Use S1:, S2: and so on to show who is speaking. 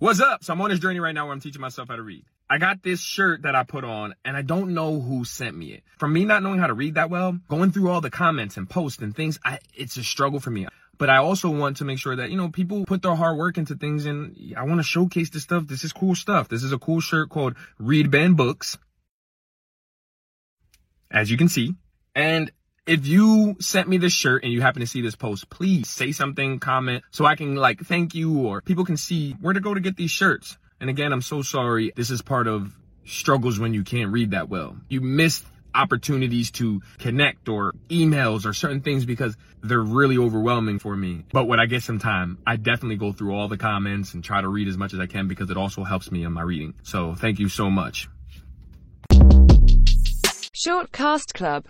S1: What's up? So I'm on this journey right now where I'm teaching myself how to read. I got this shirt that I put on and I don't know who sent me it. From me not knowing how to read that well, going through all the comments and posts and things, I, it's a struggle for me. But I also want to make sure that, you know, people put their hard work into things and I want to showcase this stuff. This is cool stuff. This is a cool shirt called Read Banned Books. As you can see. And if you sent me this shirt and you happen to see this post, please say something, comment, so I can like thank you or people can see where to go to get these shirts. And again, I'm so sorry. This is part of struggles when you can't read that well. You missed opportunities to connect or emails or certain things because they're really overwhelming for me. But when I get some time, I definitely go through all the comments and try to read as much as I can because it also helps me in my reading. So thank you so much.
S2: Short Cast Club